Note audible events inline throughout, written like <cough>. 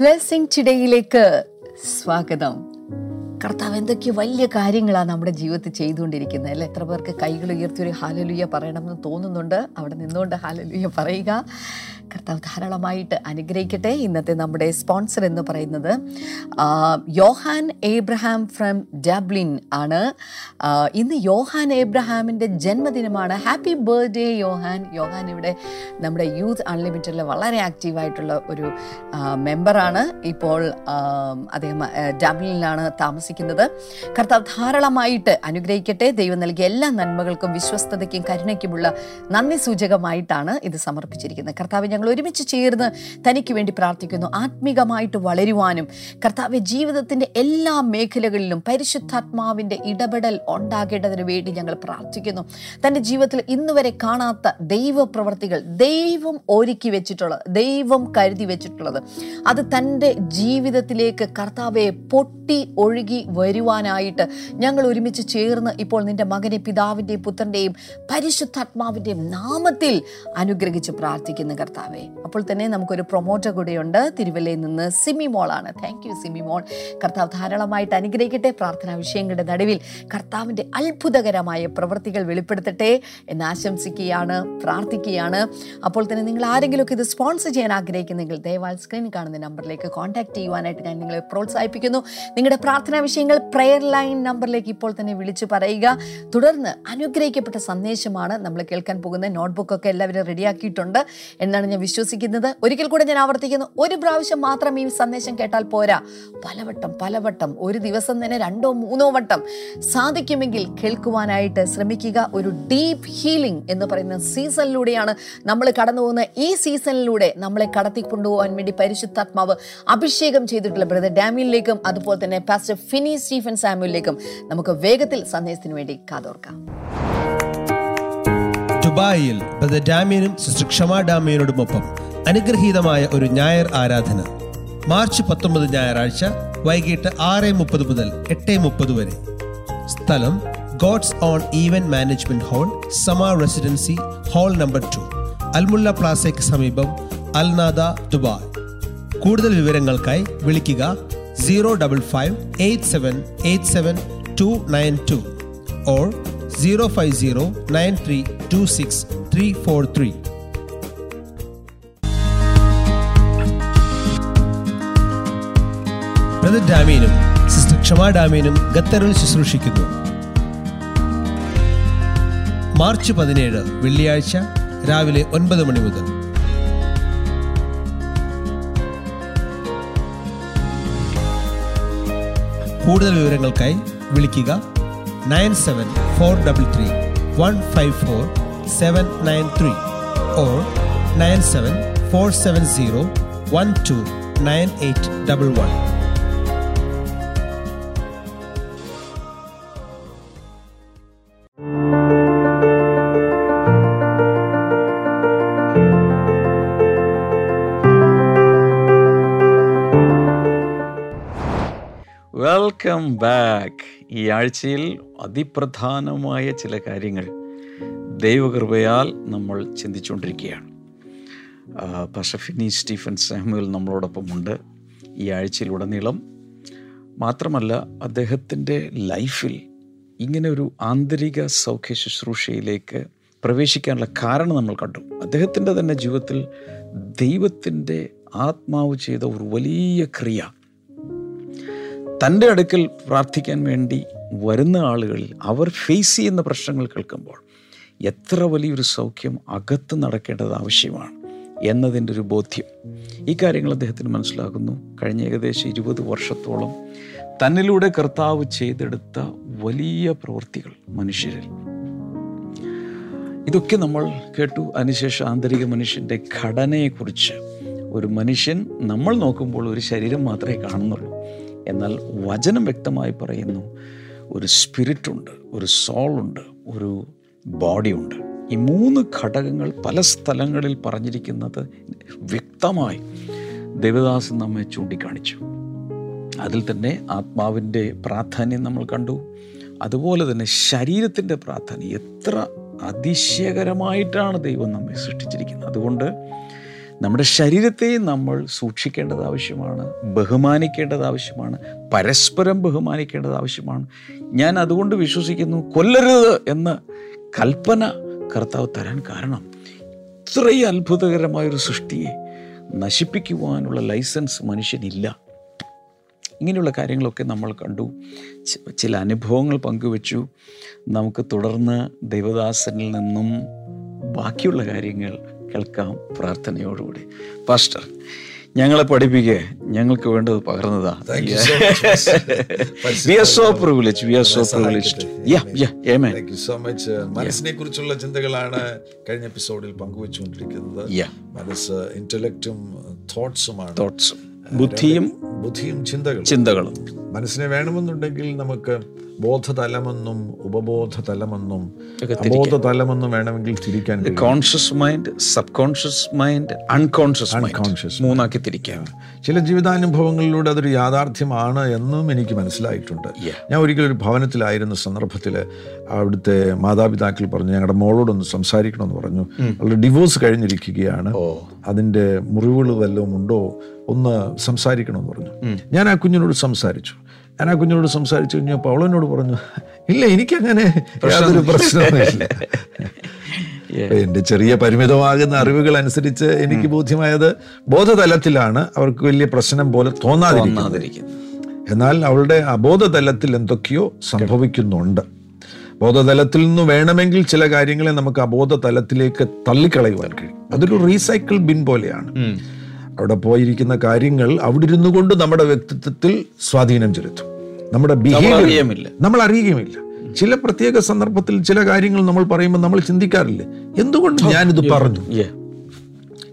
Blessing ടുഡേയിലേക്ക് സ്വാഗതം. കർത്താവ് എന്തൊക്കെ വലിയ കാര്യങ്ങളാണ് നമ്മുടെ ജീവിതത്തിൽ ചെയ്തുകൊണ്ടിരിക്കുന്നത് അല്ലെ? എത്ര പേർക്ക് കൈകൾ ഉയർത്തി ഒരു ഹാലലുയ പറയണമെന്ന് തോന്നുന്നുണ്ട്. അവിടെ നിന്നുകൊണ്ട് ഹാലലുയ പറയുക. കർത്താവ് ധാരാളമായിട്ട് അനുഗ്രഹിക്കട്ടെ. ഇന്നത്തെ നമ്മുടെ സ്പോൺസർ എന്ന് പറയുന്നത് യോഹാൻ ഏബ്രഹാം ഫ്രം ഡബ്ലിൻ ആണ്. ഇന്ന് യോഹാൻ ഏബ്രഹാമിന്റെ ജന്മദിനമാണ്. Happy birthday Yohan. യോഹാൻ ഇവിടെ നമ്മുടെ യൂത്ത് അൺലിമിറ്റഡിൽ വളരെ ആക്റ്റീവായിട്ടുള്ള ഒരു മെമ്പറാണ്. ഇപ്പോൾ അദ്ദേഹം ഡബ്ലിനിലാണ് താമസിക്കുന്നത്. കർത്താവ് ധാരാളമായിട്ട് അനുഗ്രഹിക്കട്ടെ. ദൈവം നൽകിയ എല്ലാ നന്മകൾക്കും വിശ്വസ്തതയ്ക്കും കരുണയ്ക്കുമുള്ള നന്ദി സൂചകമായിട്ടാണ് ഇത് സമർപ്പിച്ചിരിക്കുന്നത്. കർത്താവ് ഞങ്ങൾ ഒരുമിച്ച് ചേർന്ന് തനിക്ക് വേണ്ടി പ്രാർത്ഥിക്കുന്നു. ആത്മീകമായിട്ട് വളരുവാനും കർത്താവ് ജീവിതത്തിന്റെ എല്ലാ മേഖലകളിലും പരിശുദ്ധാത്മാവിന്റെ ഇടപെടൽ ഉണ്ടാകേണ്ടതിന് വേണ്ടി ഞങ്ങൾ പ്രാർത്ഥിക്കുന്നു. തന്റെ ജീവിതത്തിൽ ഇന്നുവരെ കാണാത്ത ദൈവപ്രവർത്തികൾ ദൈവം ഒരുക്കി വെച്ചിട്ടുള്ളത് ദൈവം കരുതി വെച്ചിട്ടുള്ളത് അത് തന്റെ ജീവിതത്തിലേക്ക് കർത്താവെ പൊട്ടി ഒഴുകി വരുവാനായിട്ട് ഞങ്ങൾ ഒരുമിച്ച് ചേർന്ന് ഇപ്പോൾ നിന്റെ മകനെ പിതാവിന്റെയും പുത്രന്റെയും പരിശുദ്ധാത്മാവിന്റെയും നാമത്തിൽ അനുഗ്രഹിച്ച് പ്രാർത്ഥിക്കുന്നു കർത്താവെ. അപ്പോൾ തന്നെ നമുക്കൊരു പ്രൊമോട്ടർ കൂടെയുണ്ട്. തിരുവല്ലയിൽ നിന്ന് സിമി മോളാണ്. താങ്ക് യു സിമി മോൾ. കർത്താവ് ധാരാളമായിട്ട് അനുഗ്രഹിക്കട്ടെ. പ്രാർത്ഥനാ വിഷയങ്ങളുടെ നടുവിൽ കർത്താവിന്റെ അത്ഭുതകരമായ പ്രവൃത്തികൾ വെളിപ്പെടുത്തട്ടെ എന്ന് ആശംസിക്കുകയാണ് പ്രാർത്ഥിക്കുകയാണ്. അപ്പോൾ തന്നെ നിങ്ങൾ ആരെങ്കിലുമൊക്കെ ഇത് സ്പോൺസർ ചെയ്യാൻ ആഗ്രഹിക്കുന്നെങ്കിൽ ദയവാൾ സ്ക്രീനിൽ കാണുന്ന നമ്പറിലേക്ക് കോൺടാക്ട് ചെയ്യുവാനായിട്ട് ഞാൻ നിങ്ങളെ പ്രോത്സാഹിപ്പിക്കുന്നു. നിങ്ങളുടെ പ്രാർത്ഥനാ വിഷയങ്ങൾ പ്രെയർ ലൈൻ നമ്പറിലേക്ക് ഇപ്പോൾ തന്നെ വിളിച്ചു പറയുക. തുടർന്ന് അനുഗ്രഹിക്കപ്പെട്ട സന്ദേശമാണ് നമ്മൾ കേൾക്കാൻ പോകുന്ന നോട്ട്ബുക്കൊക്കെ എല്ലാവരും റെഡിയാക്കിയിട്ടുണ്ട് എന്നാണ് ഞാൻ വിശ്വസിക്കുന്നത്? ഒരിക്കൽ കൂടെ ഞാൻ ആവർത്തിക്കുന്നു. ഒരു പ്രാവശ്യം മാത്രം ഈ സന്ദേശം കേട്ടാൽ പോരാ. പലവട്ടം പലവട്ടം ഒരു ദിവസം തന്നെ രണ്ടോ മൂന്നോ വട്ടം സാധിക്കുമെങ്കിൽ കേൾക്കുവാനായിട്ട് ശ്രമിക്കുക. ഒരു ഡീപ്പ് ഹീലിംഗ് എന്ന് പറയുന്ന സീസണിലൂടെയാണ് നമ്മൾ കടന്നു പോകുന്ന ഈ സീസണിലൂടെ നമ്മളെ കടത്തി കൊണ്ടുപോകാൻ വേണ്ടി പരിശുദ്ധാത്മാവ് അഭിഷേകം ചെയ്തിട്ടുള്ള ബ്രദർ ഡാമിയിലേക്കും അതുപോലെ തന്നെ പാസ്റ്റർ ഫിനി സ്റ്റീഫൻ സാമുലിലേക്കും നമുക്ക് വേഗത്തിൽ സന്ദേശത്തിന് വേണ്ടി കാതോർക്കാം. ദുബായിൽ ബ്രദർ ഡാമിയനും സിസ്റ്റർ ക്ഷമ ഡാമിയനോടുമൊപ്പം അനുഗ്രഹീതമായ ഒരു ഞായർ ആരാധന. മാർച്ച് പത്തൊമ്പത് ഞായറാഴ്ച വൈകിട്ട് ആറ് മുപ്പത് മുതൽ എട്ട് മുപ്പത് വരെ. സ്ഥലം God's own event management hall Sama residency hall number two Al Mulla പ്ലാസയ്ക്ക് സമീപം അൽനാദ ദുബായ്. കൂടുതൽ വിവരങ്ങൾക്കായി വിളിക്കുക zero double five eight seven eight seven two nine two. Or zero five zero nine three two six three four three ഡാമീനും sister Kshama ഡാമീനും ഖത്തറിൽ ശുശ്രൂഷിക്കുന്നു. March പതിനേഴ് വെള്ളിയാഴ്ച രാവിലെ ഒൻപത് മണി മുതൽ. കൂടുതൽ വിവരങ്ങൾക്കായി വിളിക്കുക nine seven four double three one five four seven nine three or nine seven four seven zero one two nine eight double one welcome back ഈ ആഴ്ചയിൽ അതിപ്രധാനമായ ചില കാര്യങ്ങൾ ദൈവകൃപയാൽ നമ്മൾ ചിന്തിച്ചുകൊണ്ടിരിക്കുകയാണ്. പഷഫിനി സ്റ്റീഫൻ സ്റ്റീഫൻ സാമുവൽ നമ്മളോടൊപ്പമുണ്ട് ഈ ആഴ്ചയിലുടനീളം. മാത്രമല്ല അദ്ദേഹത്തിന്റെ ലൈഫിൽ ഇങ്ങനെ ഒരു ആന്തരിക സൗഖ്യ ശുശ്രൂഷയിലേക്ക് പ്രവേശിക്കാനുള്ള കാരണം നമ്മൾ കണ്ടു. അദ്ദേഹത്തിന്റെ തന്നെ ജീവിതത്തിൽ ദൈവത്തിന്റെ ആത്മാവ് ചെയ്ത ഒരു വലിയ ക്രിയ. തന്റെ അടുക്കൽ പ്രാർത്ഥിക്കാൻ വേണ്ടി വരുന്ന ആളുകളിൽ അവർ ഫേസ് ചെയ്യുന്ന പ്രശ്നങ്ങൾ കേൾക്കുമ്പോൾ എത്ര വലിയൊരു സൗഖ്യം അകത്ത് നടക്കേണ്ടത് ആവശ്യമാണ് എന്നതിന്റെ ഒരു ബോധ്യം. ഈ കാര്യങ്ങൾ അദ്ദേഹത്തിന് മനസ്സിലാകുന്നു. കഴിഞ്ഞ ഏകദേശം ഇരുപത് വർഷത്തോളം തന്നിലൂടെ കർത്താവ് ചെയ്തെടുത്ത വലിയ പ്രവൃത്തികൾ മനുഷ്യരിൽ. ഇതൊക്കെ നമ്മൾ കേട്ടു. അതിനുശേഷം ആന്തരിക മനുഷ്യന്റെ ഘടനയെക്കുറിച്ച് ഒരു മനുഷ്യൻ നമ്മൾ നോക്കുമ്പോൾ ഒരു ശരീരം മാത്രമേ കാണുന്നുള്ളൂ. എന്നാൽ വചനം വ്യക്തമായി പറയുന്നു ഒരു സ്പിരിറ്റുണ്ട് ഒരു സോളുണ്ട് ഒരു ബോഡി ഉണ്ട്. ഈ മൂന്ന് ഘടകങ്ങൾ പല സ്ഥലങ്ങളിൽ പറഞ്ഞിരിക്കുന്നത് വ്യക്തമായി ദേവദാസൻ നമ്മെ ചൂണ്ടിക്കാണിച്ചു. അതിൽ തന്നെ ആത്മാവിന്റെ പ്രാധാന്യം നമ്മൾ കണ്ടു. അതുപോലെ തന്നെ ശരീരത്തിന്റെ പ്രാധാന്യം. എത്ര അതിശയകരമായിട്ടാണ് ദൈവം നമ്മെ സൃഷ്ടിച്ചിരിക്കുന്നത്. അതുകൊണ്ട് നമ്മുടെ ശരീരത്തെ നമ്മൾ സൂക്ഷിക്കേണ്ടത് ആവശ്യമാണ് ബഹുമാനിക്കേണ്ടത് ആവശ്യമാണ് പരസ്പരം ബഹുമാനിക്കേണ്ടത് ആവശ്യമാണ്. ഞാൻ അതുകൊണ്ട് വിശ്വസിക്കുന്നു കൊല്ലരുത് എന്ന കൽപ്പന കർത്താവ് തരാൻ കാരണം ഇത്രയും അത്ഭുതകരമായൊരു സൃഷ്ടിയെ നശിപ്പിക്കുവാനുള്ള ലൈസൻസ് മനുഷ്യനില്ല. ഇങ്ങനെയുള്ള കാര്യങ്ങളൊക്കെ നമ്മൾ കണ്ടു. ചില അനുഭവങ്ങൾ പങ്കുവച്ചു. നമുക്ക് തുടർന്ന് ദൈവദാസനിൽ നിന്നും ബാക്കിയുള്ള കാര്യങ്ങൾ കേൾക്കാം പ്രാർത്ഥനയോടുകൂടി. പാസ്റ്റർ ഞങ്ങളെ പഠിപ്പിക്കുക ഞങ്ങൾക്ക് വേണ്ടത് പകർന്നതാ. We are so privileged we are so privileged yeah yeah amen Thank you so much. മനസ്സിനെ കുറിച്ചുള്ള ചിന്തകളാണ് കഴിഞ്ഞ എപ്പിസോഡിൽ പങ്കുവച്ചുകൊണ്ടിരിക്കുന്നത്. Yeah. മനസ്സ് ഇന്റലക്റ്റും തോട്ട്സുമാണ് തോട്ട്സ് ബുദ്ധിയും ബുദ്ധിയും ചിന്തകളും. ചിന്തകളും. മനസ്സിനെ വേണമെന്നുണ്ടെങ്കിൽ നമുക്ക് ബോധതലമെന്നും ഉപബോധതലമെന്നും അബോധതലമെന്നും തലമെന്നും വേണമെങ്കിൽ തിരിക്കാൻ. Conscious mind subconscious mind unconscious unconscious മൂന്നാക്കി തിരിക്കാം. ചില ജീവിതാനുഭവങ്ങളിലൂടെ അതൊരു യാഥാർത്ഥ്യമാണ് എന്നും എനിക്ക് മനസ്സിലായിട്ടുണ്ട്. ഞാൻ ഒരിക്കലും ഒരു ഭവനത്തിലായിരുന്ന സന്ദർഭത്തിൽ അവിടുത്തെ മാതാപിതാക്കൾ പറഞ്ഞു ഞങ്ങളുടെ മോളോടൊന്ന് സംസാരിക്കണമെന്ന് പറഞ്ഞു. അവളുടെ ഡിവോഴ്സ് കഴിഞ്ഞിരിക്കുകയാണ്. അതിന്റെ മുറിവുകൾ വല്ലതും ഉണ്ടോ? ഒന്ന് സംസാരിക്കണമെന്ന് പറഞ്ഞു. ഞാൻ ആ കുഞ്ഞിനോട് സംസാരിച്ചു. ഞാൻ ആ കുഞ്ഞിനോട് സംസാരിച്ചു കഴിഞ്ഞപ്പോൾ അവളെന്നോട് പറഞ്ഞു ഇല്ല എനിക്കങ്ങനെ യാതൊരു പ്രശ്നമൊന്നുമില്ല <laughs> എന്റെ ചെറിയ പരിമിതമാകുന്ന അറിവുകൾ അനുസരിച്ച് എനിക്ക് ബോധ്യമായത് ബോധതലത്തിലാണ് അവർക്ക് വലിയ പ്രശ്നം പോലെ തോന്നാതിരിക്കുന്നത്. എന്നാൽ അവളുടെ അബോധതലത്തിൽ എന്തൊക്കെയോ സംഭവിക്കുന്നുണ്ട്. ബോധതലത്തിൽ നിന്ന് വേണമെങ്കിൽ ചില കാര്യങ്ങളെ നമുക്ക് അബോധതലത്തിലേക്ക് തള്ളിക്കളയുവാൻ കഴിയും. അതൊരു റീസൈക്കിൾ ബിൻ പോലെയാണ്. അവിടെ പോയിരിക്കുന്ന കാര്യങ്ങൾ അവിടെ ഇരുന്നു കൊണ്ട് നമ്മുടെ വ്യക്തിത്വത്തിൽ സ്വാധീനം ചെലുത്തും. നമ്മുടെ ബിഹേവിയർ നമ്മൾ അറിയുകയുമില്ല ചില പ്രത്യേക സന്ദർഭത്തിൽ ചില കാര്യങ്ങൾ നമ്മൾ പറയുമ്പോൾ നമ്മൾ ചിന്തിക്കാറില്ലേ? എന്തുകൊണ്ട് ഞാനിത് പറഞ്ഞു?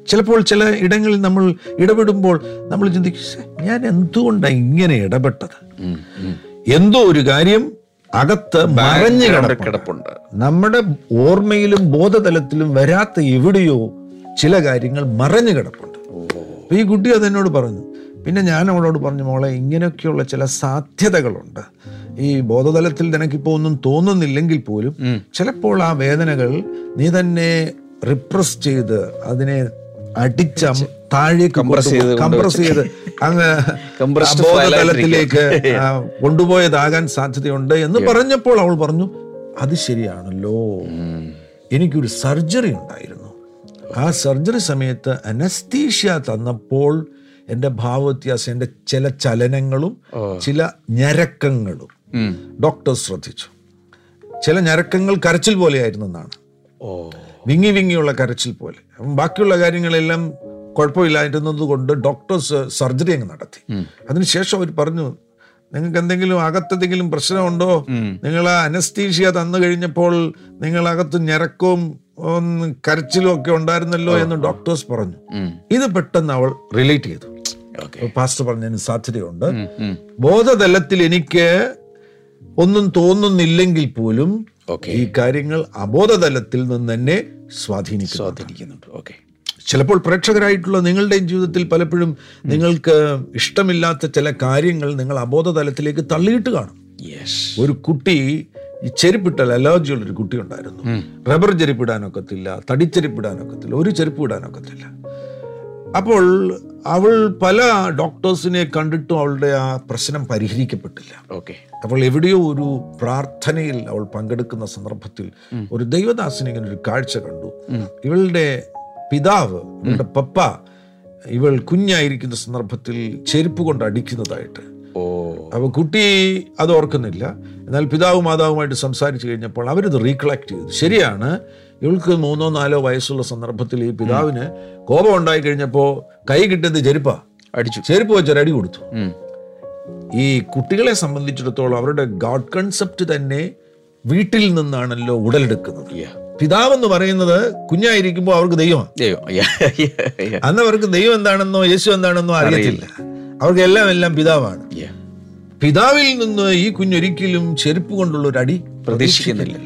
ചിലപ്പോൾ ചില ഇടങ്ങളിൽ നമ്മൾ ഇടപെടുമ്പോൾ നമ്മൾ ചിന്തിക്കും ഞാൻ എന്തുകൊണ്ടാണ് ഇങ്ങനെ ഇടപെട്ടത്? എന്തോ ഒരു കാര്യം അകത്ത് മറഞ്ഞു കിടപ്പുണ്ട്. നമ്മുടെ ഓർമ്മയിലും ബോധതലത്തിലും വരാത്ത എവിടെയോ ചില കാര്യങ്ങൾ മറഞ്ഞു കിടപ്പുണ്ട്. അപ്പൊ ഈ കുട്ടി അതെന്നോട് പറഞ്ഞു പിന്നെ ഞാൻ അവളോട് പറഞ്ഞു മോളെ ഇങ്ങനെയൊക്കെയുള്ള ചില സാധ്യതകളുണ്ട്. ഈ ബോധതലത്തിൽ നിനക്കിപ്പോൾ ഒന്നും തോന്നുന്നില്ലെങ്കിൽ പോലും ചിലപ്പോൾ ആ വേദനകൾ നീ തന്നെ റിപ്രസ് ചെയ്ത് അതിനെ അടിച്ച താഴേക്ക് കംപ്രസ് ചെയ്ത് കംപ്രസ് ചെയ്ത് അങ്ങ് ബോധതലത്തിലേക്ക് കൊണ്ടുപോയതാകാൻ സാധ്യതയുണ്ട് എന്ന് പറഞ്ഞപ്പോൾ അവൾ പറഞ്ഞു അത് ശരിയാണല്ലോ. എനിക്കൊരു സർജറി ഉണ്ടായിരുന്നു. ആ സർജറി സമയത്ത് അനസ്തീഷ്യ തന്നപ്പോൾ എന്റെ ഭാവവ്യത്യാസം എന്റെ ചില ചലനങ്ങളും ചില ഞരക്കങ്ങളും. ഡോക്ടർ ശ്രദ്ധിച്ചു. ചില ഞരക്കങ്ങൾ കരച്ചിൽ പോലെയായിരുന്നു എന്നാണ് വിങ്ങി വിങ്ങിയുള്ള കരച്ചിൽ പോലെ. ബാക്കിയുള്ള കാര്യങ്ങളെല്ലാം കുഴപ്പമില്ലായിരുന്നത് കൊണ്ട് ഡോക്ടേഴ്സ് സർജറി അങ്ങ് നടത്തി. അതിനുശേഷം അവർ പറഞ്ഞു നിങ്ങൾക്ക് എന്തെങ്കിലും അകത്തെന്തെങ്കിലും പ്രശ്നമുണ്ടോ? നിങ്ങൾ അനസ്തീഷ്യ തന്നു കഴിഞ്ഞപ്പോൾ നിങ്ങളകത്ത് ഞരക്കവും കരച്ചിലും ഒക്കെ ഉണ്ടായിരുന്നല്ലോ എന്ന് ഡോക്ടേഴ്സ് പറഞ്ഞു. ഇത് പെട്ടെന്ന് അവൾ റിലേറ്റ് ചെയ്തു. പാസ്റ്റർ പറഞ്ഞതിന് സാധ്യതയുണ്ട്. ബോധതലത്തിൽ എനിക്ക് ഒന്നും തോന്നുന്നില്ലെങ്കിൽ പോലും ഈ കാര്യങ്ങൾ അബോധതലത്തിൽ നിന്ന് തന്നെ സ്വാധീനിക്കുന്നു സ്വാധീനിക്കുന്നുണ്ട്. ഓക്കെ. ചിലപ്പോൾ പ്രേക്ഷകരായിട്ടുള്ള നിങ്ങളുടെയും ജീവിതത്തിൽ പലപ്പോഴും നിങ്ങൾക്ക് ഇഷ്ടമില്ലാത്ത ചില കാര്യങ്ങൾ നിങ്ങൾ അബോധതലത്തിലേക്ക് തള്ളിയിട്ട് കാണും. ഒരു കുട്ടി ഈ ചെരുപ്പിട്ടൽ അലർജി ഉള്ള ഒരു കുട്ടി ഉണ്ടായിരുന്നു. റബ്ബർ ചെരുപ്പിടാനൊക്കത്തില്ല തടിച്ചെരുപ്പിടാനൊക്കത്തില്ല തടിച്ചെരുപ്പ് ഒരു ചെരുപ്പ് ഇടാനൊക്കത്തില്ല. അപ്പോൾ അവൾ പല ഡോക്ടേഴ്സിനെ കണ്ടിട്ടും അവളുടെ ആ പ്രശ്നം പരിഹരിക്കപ്പെട്ടില്ല. ഓക്കെ. അവൾ എവിടെയോ ഒരു പ്രാർത്ഥനയിൽ അവൾ പങ്കെടുക്കുന്ന സന്ദർഭത്തിൽ ഒരു ദൈവദാസിനെ ഇങ്ങനെ ഒരു കാഴ്ച കണ്ടു. ഇവളുടെ പിതാവ് ഇവളുടെ പപ്പ ഇവൾ കുഞ്ഞായിരിക്കുന്ന സന്ദർഭത്തിൽ ചെരുപ്പ് കൊണ്ട് അടിക്കുന്നതായിട്ട്. ഓ. അപ്പോൾ കുട്ടി അത് ഓർക്കുന്നില്ല. എന്നാൽ പിതാവും മാതാവുമായിട്ട് സംസാരിച്ചു കഴിഞ്ഞപ്പോൾ അവരത് റീകളക്ട് ചെയ്തു. ശരിയാണ് ഇവൾക്ക് മൂന്നോ നാലോ വയസ്സുള്ള സന്ദർഭത്തിൽ ഈ പിതാവിന് കോപം ഉണ്ടായി കഴിഞ്ഞപ്പോൾ കൈ കിട്ടിയത് ചെരുപ്പാ. അടിച്ചു. ചെരുപ്പ് വെച്ചൊരു അടി കൊടുത്തു. ഈ കുട്ടികളെ സംബന്ധിച്ചിടത്തോളം അവരുടെ ഗാഡ് കൺസെപ്റ്റ് തന്നെ വീട്ടിൽ നിന്നാണല്ലോ ഉടലെടുക്കുന്നത്. പിതാവ് എന്ന് പറയുന്നത് കുഞ്ഞായിരിക്കുമ്പോൾ അവർക്ക് ദൈവമാണ്. ദൈവം. അന്ന് അവർക്ക് ദൈവം എന്താണെന്നോ യേശു എന്താണെന്നോ അറിയത്തില്ല. അവർക്ക് എല്ലാം എല്ലാം പിതാവാണ്. പിതാവിൽ നിന്ന് ഈ കുഞ്ഞൊരിക്കലും ചെരുപ്പ് കൊണ്ടുള്ള ഒരു അടി പ്രതീക്ഷിക്കുന്നില്ല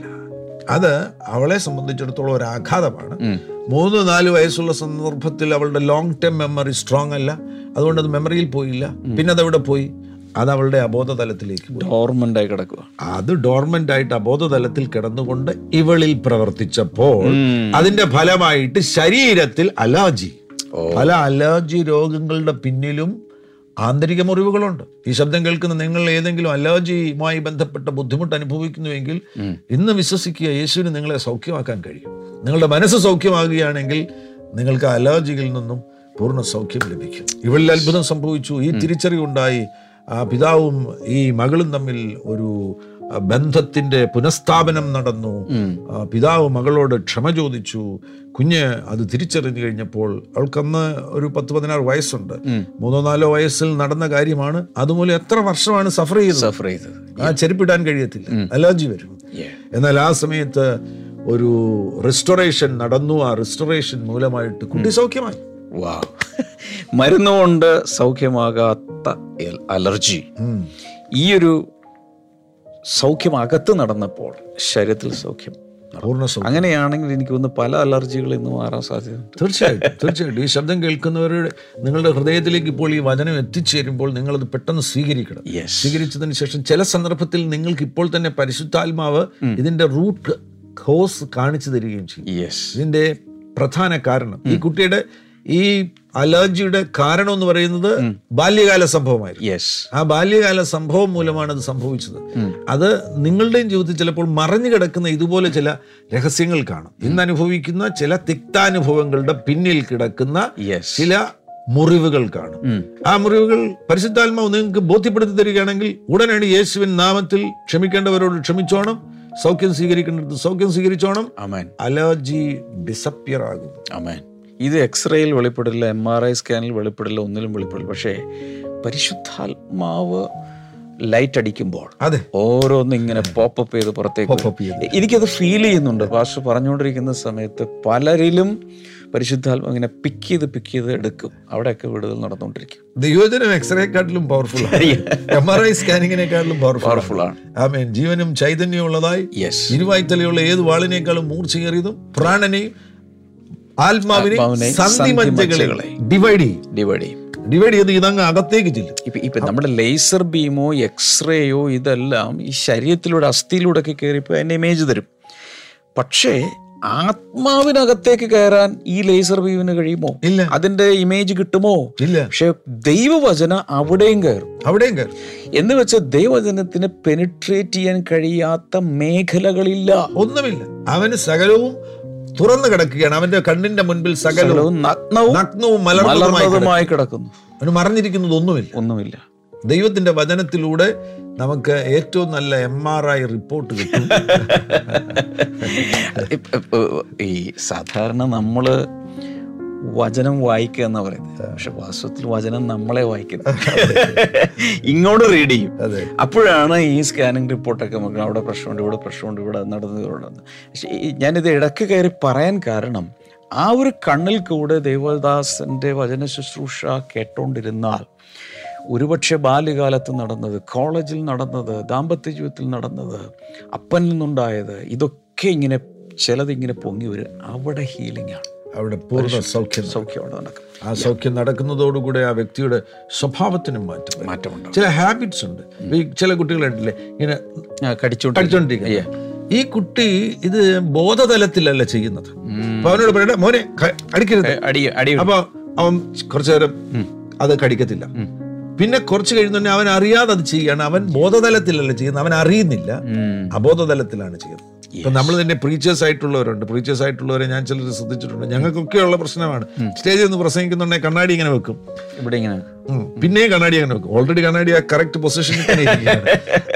അത് അവളെ സംബന്ധിച്ചിടത്തോളം ഒരു ആഘാതമാണ്. മൂന്ന് നാല് വയസ്സുള്ള സന്ദർഭത്തിൽ അവളുടെ ലോങ് ടേം മെമ്മറി സ്ട്രോങ് അല്ല. അതുകൊണ്ട് അത് മെമ്മറിയിൽ പോയില്ല. പിന്നെ അതവിടെ പോയി? അത് അവളുടെ അബോധതലത്തിലേക്ക് ഡോർമെന്റായി കിടക്കുക. അത് ഡോർമെന്റ് ആയിട്ട് അബോധതലത്തിൽ കിടന്നുകൊണ്ട് ഇവളിൽ പ്രവർത്തിച്ചപ്പോൾ അതിന്റെ ഫലമായിട്ട് ശരീരത്തിൽ അലർജി. പല അലർജി രോഗങ്ങളുടെ പിന്നിലും ആന്തരിക മുറിവുകളുണ്ട്. ഈ ശബ്ദം കേൾക്കുന്ന നിങ്ങൾ ഏതെങ്കിലും അലർജിയുമായി ബന്ധപ്പെട്ട ബുദ്ധിമുട്ട് അനുഭവിക്കുന്നുവെങ്കിൽ ഇന്ന് വിശ്വസിക്കുക യേശുവിന് നിങ്ങളെ സൗഖ്യമാക്കാൻ കഴിയും. നിങ്ങളുടെ മനസ്സ് സൗഖ്യമാകുകയാണെങ്കിൽ നിങ്ങൾക്ക് അലർജികളിൽ നിന്നും പൂർണ സൗഖ്യം ലഭിക്കും. ഇവളിൽ അത്ഭുതം സംഭവിച്ചു. ഈ തിരിച്ചറിവുണ്ടായി. ആ പിതാവും ഈ മകളും തമ്മിൽ ഒരു ബന്ധത്തിന്റെ പുനഃസ്ഥാപനം നടന്നു. പിതാവ് മകളോട് ക്ഷമ ചോദിച്ചു. കുഞ്ഞ് അത് തിരിച്ചറിഞ്ഞു കഴിഞ്ഞപ്പോൾ അവൾക്കന്ന് ഒരു പത്ത് പതിനാറ് വയസ്സുണ്ട്. മൂന്നോ നാലോ വയസ്സിൽ നടന്ന കാര്യമാണ്. അതുമൂലം എത്ര വർഷമാണ് സഫർ ചെയ്തത്? സഫർ ചെയ്തത്. ആ ചെരുപ്പിടാൻ കഴിയത്തില്ല. അലർജി വരും. എന്നാൽ ആ സമയത്ത് ഒരു റിസ്റ്റോറേഷൻ നടന്നു. ആ റിസ്റ്റോറേഷൻ മൂലമായിട്ട് കുട്ടി സൗഖ്യമായി. വാ <laughs> മരുന്നുകൊണ്ട് സൗഖ്യമാകാത്ത അലർജി. ഈ ഒരു സൗഖ്യം അകത്ത് നടന്നപ്പോൾ ശരീരത്തിൽ സൗഖ്യം. അങ്ങനെയാണെങ്കിൽ എനിക്ക് വന്ന് പല അലർജികളിൽ നിന്ന് മാറാൻ സാധ്യതയുണ്ട്. തീർച്ചയായിട്ടും തീർച്ചയായിട്ടും ഈ ശബ്ദം കേൾക്കുന്നവരുടെ നിങ്ങളുടെ ഹൃദയത്തിലേക്ക് ഇപ്പോൾ ഈ വചനം എത്തിച്ചേരുമ്പോൾ നിങ്ങളത് പെട്ടെന്ന് സ്വീകരിക്കണം. സ്വീകരിച്ചതിന് ശേഷം ചില സന്ദർഭത്തിൽ നിങ്ങൾക്ക് ഇപ്പോൾ തന്നെ പരിശുദ്ധാത്മാവ് ഇതിന്റെ റൂട്ട് കോസ് കാണിച്ചു തരികയും ചെയ്യും. ഇതിന്റെ പ്രധാന കാരണം. ഈ കുട്ടിയുടെ ഈ അലർജിയുടെ കാരണം എന്ന് പറയുന്നത് ബാല്യകാല സംഭവമായിരുന്നു. യെസ് ആ ബാല്യകാല സംഭവം മൂലമാണ് അത് സംഭവിച്ചത്. അത് നിങ്ങളുടെയും ജീവിതത്തിൽ ചിലപ്പോൾ മറഞ്ഞു കിടക്കുന്ന ഇതുപോലെ ചില രഹസ്യങ്ങൾ കാണും. ഇന്ന് അനുഭവിക്കുന്ന ചില തിക്താനുഭവങ്ങളുടെ പിന്നിൽ കിടക്കുന്ന ചില മുറിവുകൾ കാണും. ആ മുറിവുകൾ പരിശുദ്ധാത്മാവ് നിങ്ങൾക്ക് ബോധ്യപ്പെടുത്തി തരികയാണെങ്കിൽ ഉടനടി യേശുവിൻ നാമത്തിൽ ക്ഷമിക്കേണ്ടവരോട് ക്ഷമിച്ചോണം. സൗഖ്യം സ്വീകരിക്കേണ്ടത് സൗഖ്യം സ്വീകരിച്ചോണം. അലർജി ഡിസപ്പിയർ ആകും അമേൻ ഇത് എക്സ്റേയിൽ വെളിപ്പെടില്ല എം ആർ ഐ സ്കാനിൽ വെളിപ്പെടില്ല ഒന്നിലും വെളിപ്പെടില്ല പക്ഷേ പരിശുദ്ധാത്മാവ് ലൈറ്റ് അടിക്കുമ്പോൾ അതെ. ഓരോന്നും ഇങ്ങനെ പോപ്പപ്പ് ചെയ്ത് പുറത്തേക്ക് എനിക്കത് ഫീൽ ചെയ്യുന്നുണ്ട്. പാസ്റ്റർ പറഞ്ഞുകൊണ്ടിരിക്കുന്ന സമയത്ത് പലരിലും പരിശുദ്ധാത്മ ഇങ്ങനെ പിക്ക് ചെയ്ത് പിക്ക് ചെയ്ത് എടുക്കും. അവിടെയൊക്കെ വിടുതൽ നടന്നുകൊണ്ടിരിക്കും. ദൈവജനം എക്സ്റേക്കാട്ടിലും പവർഫുൾ എം ആർ ഐ സ്കാനിങ്ങിനെക്കാട്ടിലും പവർഫുൾ ആണ്. ആമേൻ. ജീവനും ചൈതന്യമുള്ളതായി ഇരുവായ്ത്തലയുള്ള ഏത് വാളിനേക്കാളും മൂർച്ചയേറിയതും പ്രാണനെയും ആത്മാവിനെയും സന്ധിമജ്ജകളെ. ഡിവൈഡ്. ചെയ്യും ഡിവൈഡ്. ചെയ്യും ഡിവൈഡ് ചെയ്ത് ഇതങ്ങ് അകത്തേക്ക് ചെല്ലും. ഇപ്പൊ ഇപ്പൊ നമ്മുടെ ലേസർ ബീമോ എക്സ്റേയോ ഇതെല്ലാം ഈ ശരീരത്തിലൂടെ അസ്ഥിയിലൂടെ ഒക്കെ കയറിപ്പോ അതിന്റെ ഇമേജ് തരും. പക്ഷേ ആത്മാവിനകത്തേക്ക് കയറാൻ ഈ ലേസർ ബീമിന് കഴിയുമോ? ഇല്ല. അതിന്റെ ഇമേജ് കിട്ടുമോ? ഇല്ല. പക്ഷെ ദൈവവചന അവിടെയും കയറും. അവിടെയും കയറും. എന്ന് വെച്ചാൽ ദൈവവചനത്തിന് പെനിട്രേറ്റ് ചെയ്യാൻ കഴിയാത്ത മേഖലകളില്ല. ഒന്നുമില്ല. അവന് സകലവും തുറന്നു കിടക്കുകയാണ്. അവന്റെ കണ്ണിന്റെ മുൻപിൽ സകലവും നഗ്നവും മലർന്നതുമായി കിടക്കുന്നു. അവന് മറിഞ്ഞിരിക്കുന്നത് ഒന്നുമില്ല. ഒന്നുമില്ല. ദൈവത്തിന്റെ വചനത്തിലൂടെ നമുക്ക് ഏറ്റവും നല്ല എം ആർ ഐ റിപ്പോർട്ട് കിട്ടും. <laughs> ഈ സാധാരണ നമ്മൾ വചനം വായിക്കുക എന്നാ പറയുന്നത്. പക്ഷെ വാസ്തവത്തിൽ വചനം നമ്മളെ വായിക്കുന്നത് ഇങ്ങോട്ട് റീഡ് ചെയ്യും. അപ്പോഴാണ് ഈ സ്കാനിങ് റിപ്പോർട്ടൊക്കെ നമുക്ക് അവിടെ പ്രശ്നമുണ്ട് ഇവിടെ പ്രശ്നമുണ്ട് ഇവിടെ നടന്നത് ഇവിടെ പക്ഷെ ഞാനിത് ഇടയ്ക്ക് കയറി പറയാൻ കാരണം ആ ഒരു കണ്ണിൽ കൂടെ ദേവദാസന്റെ വചന ശുശ്രൂഷ കേട്ടോണ്ടിരുന്നാൽ ഒരുപക്ഷെ ബാല്യകാലത്ത് നടന്നത് കോളേജിൽ നടന്നത് ദാമ്പത്യ ജീവിതത്തിൽ നടന്നത് അപ്പനിൽ നിന്നുണ്ടായത് ഇതൊക്കെ ഇങ്ങനെ ചിലതിങ്ങനെ പൊങ്ങി വരും. അവിടെ ഹീലിംഗ് ആണ്. അവിടെ പൂർണ സൗഖ്യം സൗഖ്യം അവിടെ നടക്കും. ആ സൗഖ്യം നടക്കുന്നതോടുകൂടെ ആ വ്യക്തിയുടെ സ്വഭാവത്തിനും മാറ്റം മാറ്റമുണ്ട് ചില ഹാബിറ്റ്സ് ഉണ്ട്. ഈ ചില കുട്ടികളുണ്ടല്ലേ ഇങ്ങനെ കടിച്ചോണ്ടിരിക്കുക ഈ കുട്ടി ഇത് ബോധതലത്തിലല്ല ചെയ്യുന്നത്. അപ്പൊ അവനോട് പറയണ്ട മോനെ അടിക്കരുത്. അടി അടി. അപ്പൊ അവൻ കുറച്ചു നേരം അത് കടിക്കത്തില്ല. പിന്നെ കുറച്ച് കഴിയുന്ന അവൻ അറിയാതെ അത് ചെയ്യാണ് അവൻ ബോധതലത്തിലല്ല ചെയ്യുന്നത്. അവൻ അറിയുന്നില്ല. അബോധതലത്തിലാണ് ചെയ്യുന്നത്. ഇപ്പൊ നമ്മൾ തന്നെ പ്രീച്ചേഴ്സ് ആയിട്ടുള്ളവരുണ്ട്. പ്രീച്ചേഴ്സ് ആയിട്ടുള്ളവരെ ഞാൻ ചിലർ ശ്രദ്ധിച്ചിട്ടുണ്ട്. ഞങ്ങൾക്കൊക്കെയുള്ള പ്രശ്നമാണ്. സ്റ്റേജിൽ നിന്ന് പ്രസംഗിക്കുന്നുണ്ടെങ്കിൽ കണ്ണാടി ഇങ്ങനെ വെക്കും. ഇവിടെ ഇങ്ങനെ. പിന്നെയും കണ്ണാടി അങ്ങനെ വെക്കും. ഓൾറെഡി കണ്ണാടി ആ കറക്റ്റ് പൊസിഷനിൽ തന്നെ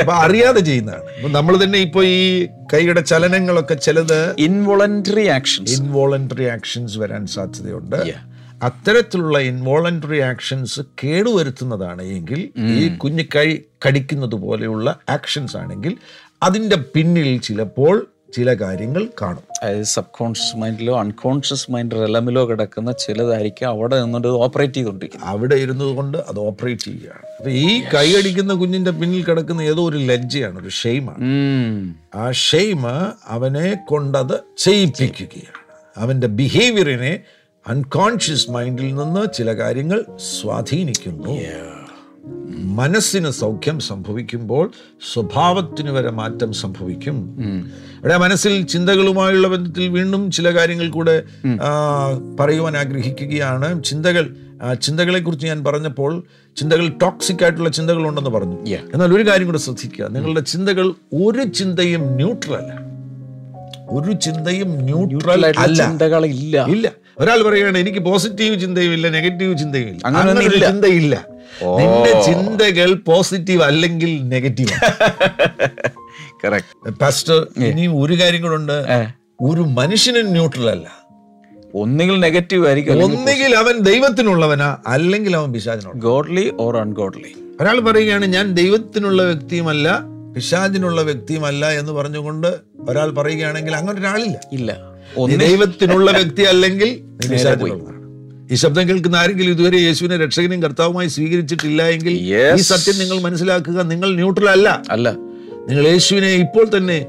അപ്പൊ അറിയാതെ ചെയ്യുന്നതാണ്. അപ്പൊ നമ്മൾ തന്നെ ഇപ്പൊ ഈ കൈയുടെ ചലനങ്ങളൊക്കെ ചിലത് ഇൻവോളണ്ടറി ആക്ഷൻസ് ഇൻവോളണ്ടറി ആക്ഷൻസ് വരാൻ സാധ്യതയുണ്ട്. അത്തരത്തിലുള്ള ഇൻവോളണ്ടറി ആക്ഷൻസ് കേടുവരുത്തുന്നതാണ് എങ്കിൽ ഈ കുഞ്ഞു കൈ കടിക്കുന്നത് പോലെയുള്ള ആക്ഷൻസ് ആണെങ്കിൽ അതിന്റെ പിന്നിൽ ചിലപ്പോൾ ചില കാര്യങ്ങൾ കാണും. അതായത് സബ് കോൺഷ്യസ് മൈൻഡിലോ അൺകോൺഷ്യസ് മൈൻഡ് റെലമിലോ കിടക്കുന്ന ചിലതായിരിക്കും അവിടെ നിന്നുകൊണ്ട് ഓപ്പറേറ്റ് ചെയ്തുകൊണ്ടിരിക്കുന്നത്. അവിടെ ഇരുന്നത് കൊണ്ട് അത് ഓപ്പറേറ്റ് ചെയ്യുകയാണ്. അപ്പൊ ഈ കൈയടിക്കുന്ന കുഞ്ഞിന്റെ പിന്നിൽ കിടക്കുന്ന ഏതോ ഒരു ലജ്ജയാണ് ഒരു ഷെയ്മാണ് ആ ഷെയ്മ അവനെ കൊണ്ടത് ചെയ്യിപ്പിക്കുകയാണ്. അവന്റെ ബിഹേവിയറിനെ അൺകോൺഷ്യസ് മൈൻഡിൽ നിന്ന് ചില കാര്യങ്ങൾ സ്വാധീനിക്കുന്നു. മനസ്സിന് സൗഖ്യം സംഭവിക്കുമ്പോൾ സ്വഭാവത്തിന് വരെ മാറ്റം സംഭവിക്കും. ഇവിടെ മനസ്സിൽ ചിന്തകളുമായുള്ള ബന്ധത്തിൽ വീണ്ടും ചില കാര്യങ്ങൾ കൂടെ പറയുവാൻ ആഗ്രഹിക്കുകയാണ്. ചിന്തകൾ ചിന്തകളെ കുറിച്ച് ഞാൻ പറഞ്ഞപ്പോൾ ചിന്തകൾ ടോക്സിക് ആയിട്ടുള്ള ചിന്തകൾ ഉണ്ടെന്ന് പറഞ്ഞു. എന്നാൽ ഒരു കാര്യം കൂടെ ശ്രദ്ധിക്കുക. നിങ്ങളുടെ ചിന്തകൾ ഒരു ചിന്തയും ന്യൂട്രൽ അല്ല. ഒരു ചിന്തയും ന്യൂട്രൽ അല്ല. ഇല്ല. ഒരാൾ പറയുകയാണ് എനിക്ക് പോസിറ്റീവ് ചിന്തയും ഇല്ല നെഗറ്റീവ് ചിന്തയും ഇല്ല. അങ്ങനെ ചിന്തയില്ല. നിന്റെ ചിന്തകൾ പോസിറ്റീവ് അല്ലെങ്കിൽ നെഗറ്റീവ് ഫസ്റ്റ് പാസ്റ്റർ ഇനി ഒരു കാര്യം കൂടെ ഉണ്ട്. ഒരു മനുഷ്യനും ന്യൂട്രൽ അല്ല. ഒന്നുകിൽ നെഗറ്റീവ് ആയിരിക്കും ഒന്നുകിൽ അവൻ ദൈവത്തിനുള്ളവനാ അല്ലെങ്കിൽ അവൻ പിശാചിനുള്ള ഗോഡ്ലി ഓർ അൺഗോഡ്ലി ഒരാൾ പറയുകയാണ് ഞാൻ ദൈവത്തിനുള്ള വ്യക്തിയുമല്ല പിശാചിനുള്ള വ്യക്തിയുമല്ല എന്ന് പറഞ്ഞുകൊണ്ട് ഒരാൾ പറയുകയാണെങ്കിൽ അങ്ങനെ ഒരാളില്ല ഇല്ല. ദൈവത്തിനുള്ള വ്യക്തി അല്ലെങ്കിൽ ഈ ശബ്ദം കേൾക്കുന്ന ആരെങ്കിലും ഇതുവരെ യേശുവിനെ രക്ഷകനും കർത്താവുമായി സ്വീകരിച്ചിട്ടില്ല എങ്കിൽ ഈ സത്യം നിങ്ങൾ മനസ്സിലാക്കുക. നിങ്ങൾ ന്യൂട്രൽ അല്ല. അല്ല. നിങ്ങൾ യേശുവിനെ ഇപ്പോൾ തന്നെ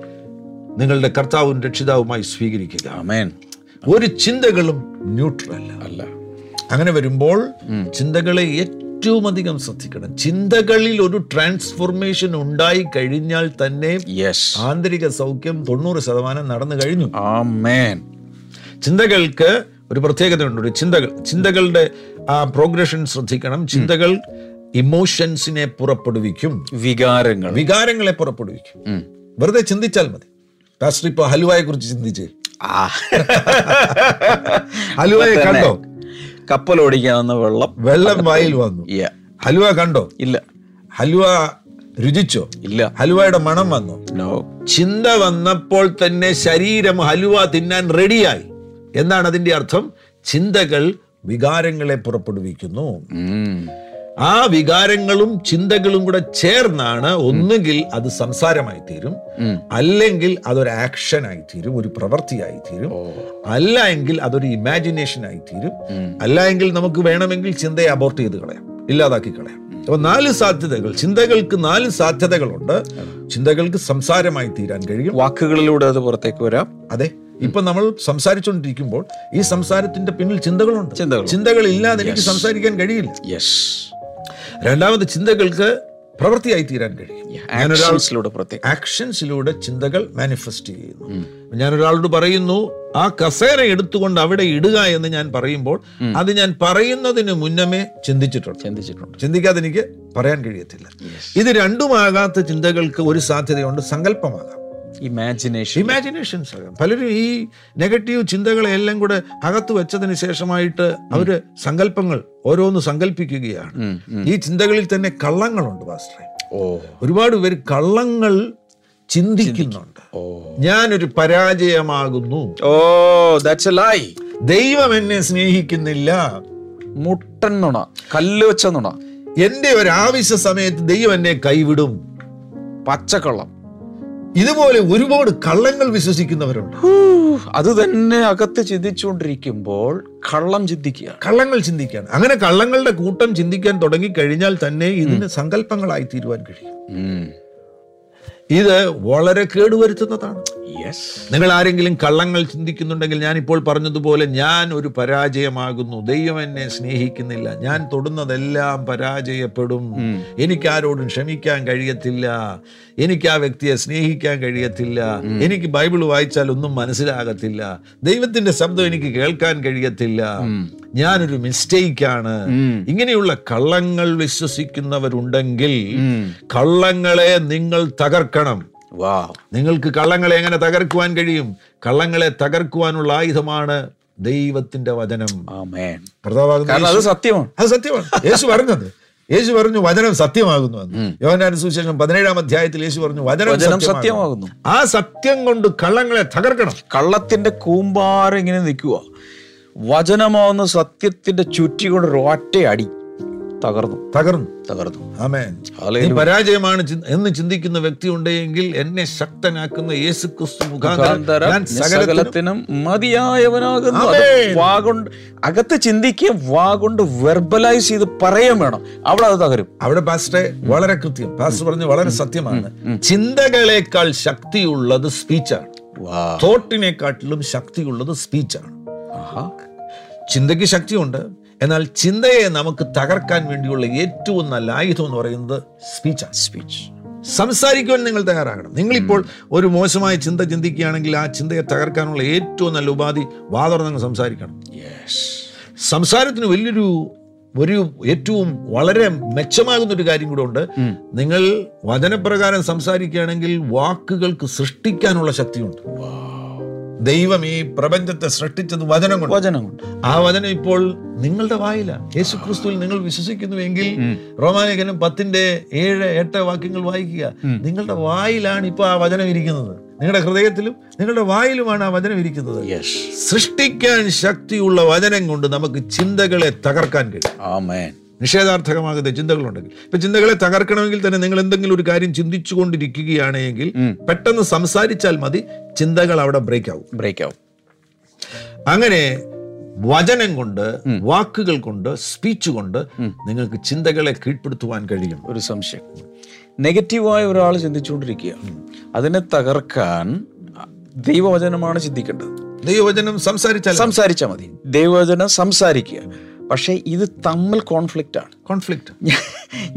നിങ്ങളുടെ കർത്താവും രക്ഷിതാവുമായി സ്വീകരിക്കുക. ആമേൻ. ഒരു ചിന്തകളും ന്യൂട്രൽ അല്ല. അല്ല. അങ്ങനെ വരുമ്പോൾ ചിന്തകളെ ഏറ്റവും അധികം ശ്രദ്ധിക്കണം. ചിന്തകളിൽ ഒരു ട്രാൻസ്ഫോർമേഷൻ ഉണ്ടായി കഴിഞ്ഞാൽ തന്നെ ആന്തരിക സൗഖ്യം തൊണ്ണൂറ് ശതമാനം നടന്നു കഴിഞ്ഞു. ചിന്തകൾക്ക് ഒരു പ്രത്യേകതയുണ്ട്. ഒരു ചിന്തകൾ ചിന്തകളുടെ ആ പ്രോഗ്രഷൻ ശ്രദ്ധിക്കണം. ചിന്തകൾ ഇമോഷൻസിനെ പുറപ്പെടുവിക്കും. വികാരങ്ങൾ. വികാരങ്ങളെ പുറപ്പെടുവിക്കും. വെറുതെ ചിന്തിച്ചാൽ മതി. പാസ്റ്റർ ഇപ്പൊ ഹലുവയെ കുറിച്ച് ചിന്തിച്ച്. ഹലുവയെ കണ്ടോ? കപ്പൽ ഓടിക്കാവുന്ന വെള്ളം വെള്ളം വായിൽ വന്നു. ഹലുവ കണ്ടോ? ഇല്ല. ഹലുവ രുചിച്ചോ? ഇല്ല. ഹലുവയുടെ മണം വന്നു. ചിന്ത വന്നപ്പോൾ തന്നെ ശരീരം ഹലുവ തിന്നാൻ റെഡിയായി. എന്താണ് അതിന്റെ അർത്ഥം? ചിന്തകൾ വികാരങ്ങളെ പുറപ്പെടുവിക്കുന്നു. ആ വികാരങ്ങളും ചിന്തകളും കൂടെ ചേർന്നാണ് ഒന്നുകിൽ അത് സംസാരമായി തീരും അല്ലെങ്കിൽ അതൊരു ആക്ഷൻ ആയി തീരും ഒരു പ്രവൃത്തിയായി തീരും അല്ല എങ്കിൽ അതൊരു ഇമാജിനേഷൻ ആയി തീരും അല്ല എങ്കിൽ നമുക്ക് വേണമെങ്കിൽ ചിന്തയെ അബോർട്ട് ചെയ്ത് കളയാം ഇല്ലാതാക്കി കളയാം. അപ്പൊ നാല് സാധ്യതകൾ ചിന്തകൾക്ക് നാല് സാധ്യതകളുണ്ട്. ചിന്തകൾക്ക് സംസാരമായി തീരാൻ കഴിയും. വാക്കുകളിലൂടെ അത് പുറത്തേക്ക് വരാം. അതെ ഇപ്പൊ നമ്മൾ സംസാരിച്ചുകൊണ്ടിരിക്കുമ്പോൾ ഈ സംസാരത്തിന്റെ പിന്നിൽ ചിന്തകളുണ്ട്. ചിന്തകൾ. ഇല്ലാതെ എനിക്ക് സംസാരിക്കാൻ കഴിയില്ല. യെസ് രണ്ടാമത് ചിന്തകൾക്ക് പ്രവൃത്തിയായി തീരാൻ കഴിയും. ആക്ഷൻസിലൂടെ ചിന്തകൾ മാനിഫെസ്റ്റ് ചെയ്യുന്നു. ഞാൻ ഒരാളോട് പറയുന്നു ആ കസേര എടുത്തുകൊണ്ട് അവിടെ ഇടുക എന്ന് ഞാൻ പറയുമ്പോൾ അത് ഞാൻ പറയുന്നതിന് മുന്നമേ ചിന്തിച്ചിട്ടുണ്ട്. ചിന്തിച്ചിട്ടുണ്ട്. ചിന്തിക്കാതെ എനിക്ക് പറയാൻ കഴിയത്തില്ല. ഇത് രണ്ടുമാകാത്ത ചിന്തകൾക്ക് ഒരു സാധ്യതയുണ്ട് സങ്കല്പമാകാം. ഇമാജിനേഷൻ ഇമാജിനേഷൻസ് ആകാം പലരും ഈ നെഗറ്റീവ് ചിന്തകളെ എല്ലാം കൂടെ അകത്ത് വെച്ചതിന് ശേഷമായിട്ട് അവർ സങ്കല്പങ്ങൾ ഓരോന്ന് സങ്കല്പിക്കുകയാണ്. ഈ ചിന്തകളിൽ തന്നെ കള്ളങ്ങളുണ്ട് പാസ്റ്ററെ. ഓ. ഒരുപാട് പേര് കള്ളങ്ങൾ ചിന്തിക്കുന്നുണ്ട്. ഓ. ഞാനൊരു പരാജയമാകുന്നു. ഓ ദാറ്റ്സ് എ ലൈ ദൈവം എന്നെ സ്നേഹിക്കുന്നില്ല. മുട്ടൻ നുണ കല്ല് വെച്ച നുണ. എന്റെ ഒരു ആവശ്യ സമയത്ത് ദൈവം എന്നെ കൈവിടും. പച്ചക്കള്ളം. ഇതുപോലെ ഒരുപാട് കള്ളങ്ങൾ വിശ്വസിക്കുന്നവരുണ്ട്. അത് തന്നെ അകത്ത് ചിന്തിച്ചുകൊണ്ടിരിക്കുമ്പോൾ കള്ളം ചിന്തിക്കുക. കള്ളങ്ങൾ ചിന്തിക്കാൻ. അങ്ങനെ കള്ളങ്ങളുടെ കൂട്ടം ചിന്തിക്കാൻ തുടങ്ങി കഴിഞ്ഞാൽ തന്നെ ഇതിന് സങ്കല്പങ്ങളായി തീരുവാൻ കഴിയും. ഇത് വളരെ കേടുവരുത്തുന്നതാണ്. നിങ്ങൾ ആരെങ്കിലും കള്ളങ്ങൾ ചിന്തിക്കുന്നുണ്ടെങ്കിൽ ഞാൻ ഇപ്പോൾ പറഞ്ഞതുപോലെ ഞാൻ ഒരു പരാജയമാകുന്നു. ദൈവം എന്നെ സ്നേഹിക്കുന്നില്ല. ഞാൻ തൊടുന്നതെല്ലാം പരാജയപ്പെടും. എനിക്ക് ആരോടും ക്ഷമിക്കാൻ കഴിയത്തില്ല. എനിക്ക് ആ വ്യക്തിയെ സ്നേഹിക്കാൻ കഴിയത്തില്ല. എനിക്ക് ബൈബിൾ വായിച്ചാൽ ഒന്നും മനസ്സിലാകത്തില്ല. ദൈവത്തിന്റെ ശബ്ദം എനിക്ക് കേൾക്കാൻ കഴിയത്തില്ല. ഞാനൊരു മിസ്റ്റേക്കാണ്. ഇങ്ങനെയുള്ള കള്ളങ്ങൾ വിശ്വസിക്കുന്നവരുണ്ടെങ്കിൽ കള്ളങ്ങളെ നിങ്ങൾ തകർക്കണം. നിങ്ങൾക്ക് കള്ളങ്ങളെ എങ്ങനെ തകർക്കുവാൻ കഴിയും? കള്ളങ്ങളെ തകർക്കുവാനുള്ള ആയുധമാണ് ദൈവത്തിന്റെ വചനം. അത് സത്യമാണ്. അത് സത്യമാണ്. യേശു പറഞ്ഞത്. യേശു പറഞ്ഞു വചനം സത്യമാകുന്നു എന്ന്. യോഹന്നാന്റെ സുവിശേഷം പതിനേഴാം അധ്യായത്തിൽ യേശു പറഞ്ഞു വചനം സത്യമാകുന്നു. ആ സത്യം കൊണ്ട് കള്ളങ്ങളെ തകർക്കണം. കള്ളത്തിന്റെ കൂമ്പാരം ഇങ്ങനെ നിൽക്കുക. വചനമാവുന്ന സത്യത്തിന്റെ ചുറ്റി കൊണ്ട് ഒറ്റ അടി തകർന്നു. തകർന്നു. തകർന്നു. ആമേൻ. പരാജയമാണ് എന്ന് ചിന്തിക്കുന്ന വ്യക്തി ഉണ്ടെങ്കിൽ എന്നെ ശക്തനാക്കുന്ന യേശു ക്രിസ്തു മുഖാന്തരം സകലത്തിനും മതിയായവനാകുന്നു. അകത്ത് ചിന്തിക്കുക വാഗുണ്ട് വെർബലൈസ് ചെയ്ത് പറയുകയും വേണം. അവിടെ അത് തകരും. അവിടെ പാസ്റ്ററെ വളരെ കൃത്യം. പാസ്റ്റർ പറഞ്ഞ് വളരെ സത്യമാണ്. ചിന്തകളെക്കാൾ ശക്തിയുള്ളത് സ്പീച്ചാണ് തോട്ടിനെക്കാട്ടിലും ശക്തിയുള്ളത് സ്പീച്ചാണ്. ചിന്തയ്ക്ക് ശക്തിയുണ്ട്. എന്നാൽ ചിന്തയെ നമുക്ക് തകർക്കാൻ വേണ്ടിയുള്ള ഏറ്റവും നല്ല ആയുധം എന്ന് പറയുന്നത് സ്പീച്ചാണ് സ്പീച്ച് സംസാരിക്കുവാൻ നിങ്ങൾ തയ്യാറാകണം. നിങ്ങളിപ്പോൾ ഒരു മോശമായ ചിന്ത ചിന്തിക്കുകയാണെങ്കിൽ ആ ചിന്തയെ തകർക്കാനുള്ള ഏറ്റവും നല്ല ഉപാധി വാതുറന്നങ്ങ് സംസാരിക്കണം. സംസാരത്തിന് വലിയൊരു ഒരു ഏറ്റവും വളരെ മെച്ചമാകുന്ന ഒരു കാര്യം കൂടെ ഉണ്ട്. നിങ്ങൾ വചനപ്രകാരം സംസാരിക്കുകയാണെങ്കിൽ വാക്കുകൾക്ക് സൃഷ്ടിക്കാനുള്ള ശക്തിയുണ്ട്. ദൈവം ഈ പ്രപഞ്ചത്തെ സൃഷ്ടിച്ചത് വചനം കൊണ്ട് വചനം കൊണ്ട്. ആ വചനം ഇപ്പോൾ നിങ്ങളുടെ വായിലാണ്. യേശു ക്രിസ്തുവിൽ നിങ്ങൾ വിശ്വസിക്കുന്നുവെങ്കിൽ റോമാലേഖനം പത്തിന്റെ ഏഴ് എട്ട് വാക്യങ്ങൾ വായിക്കുക. നിങ്ങളുടെ വായിലാണ് ഇപ്പോൾ ആ വചനം ഇരിക്കുന്നത്. നിങ്ങളുടെ ഹൃദയത്തിലും നിങ്ങളുടെ വായിലുമാണ് ആ വചനം ഇരിക്കുന്നത്. സൃഷ്ടിക്കാൻ ശക്തിയുള്ള വചനം കൊണ്ട് നമുക്ക് ചിന്തകളെ തകർക്കാൻ കഴിയും. ആമേൻ നിഷേധാർത്ഥകമാകുന്ന ചിന്തകളുണ്ടെങ്കിൽ. ഇപ്പൊ ചിന്തകളെ തകർക്കണമെങ്കിൽ തന്നെ നിങ്ങൾ എന്തെങ്കിലും ഒരു കാര്യം ചിന്തിച്ചു കൊണ്ടിരിക്കുകയാണെങ്കിൽ പെട്ടെന്ന് സംസാരിച്ചാൽ മതി ചിന്തകൾ അവിടെ ബ്രേക്ക് ആവും ബ്രേക്ക് ആവും അങ്ങനെ വചനം കൊണ്ട് വാക്കുകൾ കൊണ്ട് സ്പീച്ച് കൊണ്ട് നിങ്ങൾക്ക് ചിന്തകളെ കീഴ്പ്പെടുത്തുവാൻ കഴിയും. ഒരു സംശയം. നെഗറ്റീവായ ഒരാൾ ചിന്തിച്ചുകൊണ്ടിരിക്കുക. അതിനെ തകർക്കാൻ ദൈവവചനമാണ് ചിന്തിക്കേണ്ടത്. ദൈവവചനം സംസാരിച്ചാൽ സംസാരിച്ചാൽ മതി. ദൈവവചനം സംസാരിക്കുക. പക്ഷേ ഇത് തമ്മിൽ കോൺഫ്ലിക്റ്റ് ആണ്. കോൺഫ്ലിക്റ്റ്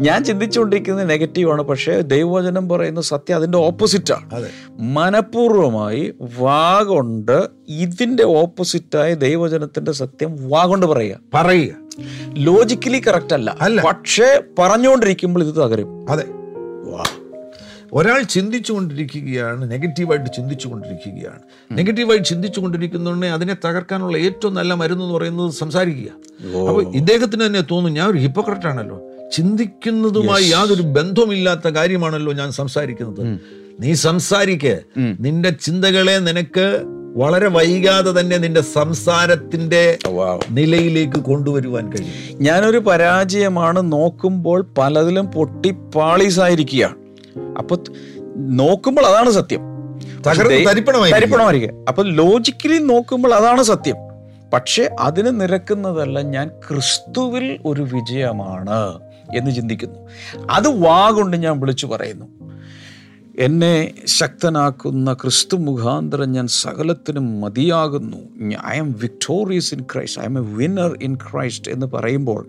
ഞാൻ ചിന്തിച്ചുകൊണ്ടിരിക്കുന്നത് നെഗറ്റീവാണ് പക്ഷേ ദൈവവചനം പറയുന്ന സത്യം അതിന്റെ ഓപ്പോസിറ്റാണ് അതെ. മനഃപൂർവമായി വാ ഇതിന്റെ ഇതിന്റെ ഓപ്പോസിറ്റായ ദൈവവചനത്തിന്റെ സത്യം വാഗൊണ്ട് പറയുക. പറയുക. ലോജിക്കലി കറക്റ്റ് അല്ല. പക്ഷേ പറഞ്ഞുകൊണ്ടിരിക്കുമ്പോൾ ഇത് തകരും. അതെ. ഒരാൾ ചിന്തിച്ചുകൊണ്ടിരിക്കുകയാണ് നെഗറ്റീവായിട്ട് ചിന്തിച്ചുകൊണ്ടിരിക്കുകയാണ്. നെഗറ്റീവായി ചിന്തിച്ചുകൊണ്ടിരിക്കുന്നതുകൊണ്ട് അതിനെ തകർക്കാനുള്ള ഏറ്റവും നല്ല മരുന്ന് എന്ന് പറയുന്നത് സംസാരിക്കുക. അപ്പോൾ ഇദ്ദേഹത്തിന് തന്നെ തോന്നും ഞാൻ ഒരു ഹിപ്പോക്രറ്റ് ആണല്ലോ. ചിന്തിക്കുന്നതുമായി യാതൊരു ബന്ധവുമില്ലാത്ത കാര്യമാണല്ലോ ഞാൻ സംസാരിക്കുന്നത്. നീ സംസാരിക്ക്. നിന്റെ ചിന്തകളെ നിനക്ക് വളരെ വൈകാതെ തന്നെ നിന്റെ സംസാരത്തിന്റെ നിലയിലേക്ക് കൊണ്ടുവരുവാൻ കഴിയും. ഞാനൊരു പരാജയമാണ് നോക്കുമ്പോൾ പലതിലും പൊട്ടി പാളീസായിരിക്കുക അപ്പൊ നോക്കുമ്പോൾ അതാണ് സത്യം. തരിപ്പണമായിരിക്കും. അപ്പൊ ലോജിക്കലി നോക്കുമ്പോൾ അതാണ് സത്യം. പക്ഷെ അതിന് നിരക്കുന്നതല്ല ഞാൻ ക്രിസ്തുവിൽ ഒരു വിജയമാണ് എന്ന് ചിന്തിക്കുന്നു. അത് വാ കൊണ്ട് ഞാൻ വിളിച്ചു പറയുന്നു. എന്നെ ശക്തനാക്കുന്ന ക്രിസ്തു മുഖാന്തരം ഞാൻ സകലത്തിനും മതിയാകുന്നു. I'm victorious in Christ. I'm a winner in Christ എന്ന് പറയുമ്പോൾ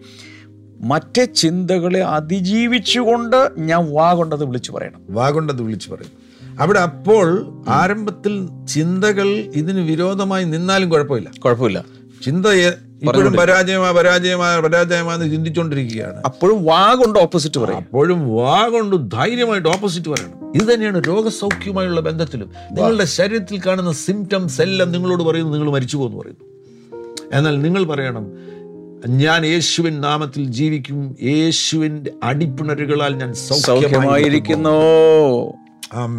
മറ്റേ ചിന്തകളെ അതിജീവിച്ചുകൊണ്ട് ഞാൻ വാ കൊണ്ടത് വിളിച്ചു പറയണം. വാഗുണ്ടത് വിളിച്ചു പറയും. അവിടെ അപ്പോൾ ആരംഭത്തിൽ ചിന്തകൾ ഇതിന് വിരോധമായി നിന്നാലും കുഴപ്പമില്ല. കുഴപ്പമില്ല. ചിന്ത ഇപ്പോഴും പരാജയമാ പരാജയമാ പരാജയമാന്ന് ചിന്തിച്ചുകൊണ്ടിരിക്കുകയാണ്. അപ്പോഴും വാ കൊണ്ട് ഓപ്പോസിറ്റ് പറയും. അപ്പോഴും വാ കൊണ്ട് ധൈര്യമായിട്ട് ഓപ്പോസിറ്റ് പറയണം. ഇത് തന്നെയാണ് രോഗസൗഖ്യമായുള്ള ബന്ധത്തിലും. നിങ്ങളുടെ ശരീരത്തിൽ കാണുന്ന സിംറ്റംസ് എല്ലാം നിങ്ങളോട് പറയുന്നു നിങ്ങൾ മരിച്ചു പോകുന്നു പറയുന്നു. എന്നാൽ നിങ്ങൾ പറയണം ഞാൻ യേശുവിൻ നാമത്തിൽ ജീവിക്കും. യേശുവിന്റെ അടിപ്പിണരുകളാൽ ഞാൻ സൗഖ്യമായിരിക്കുന്നു.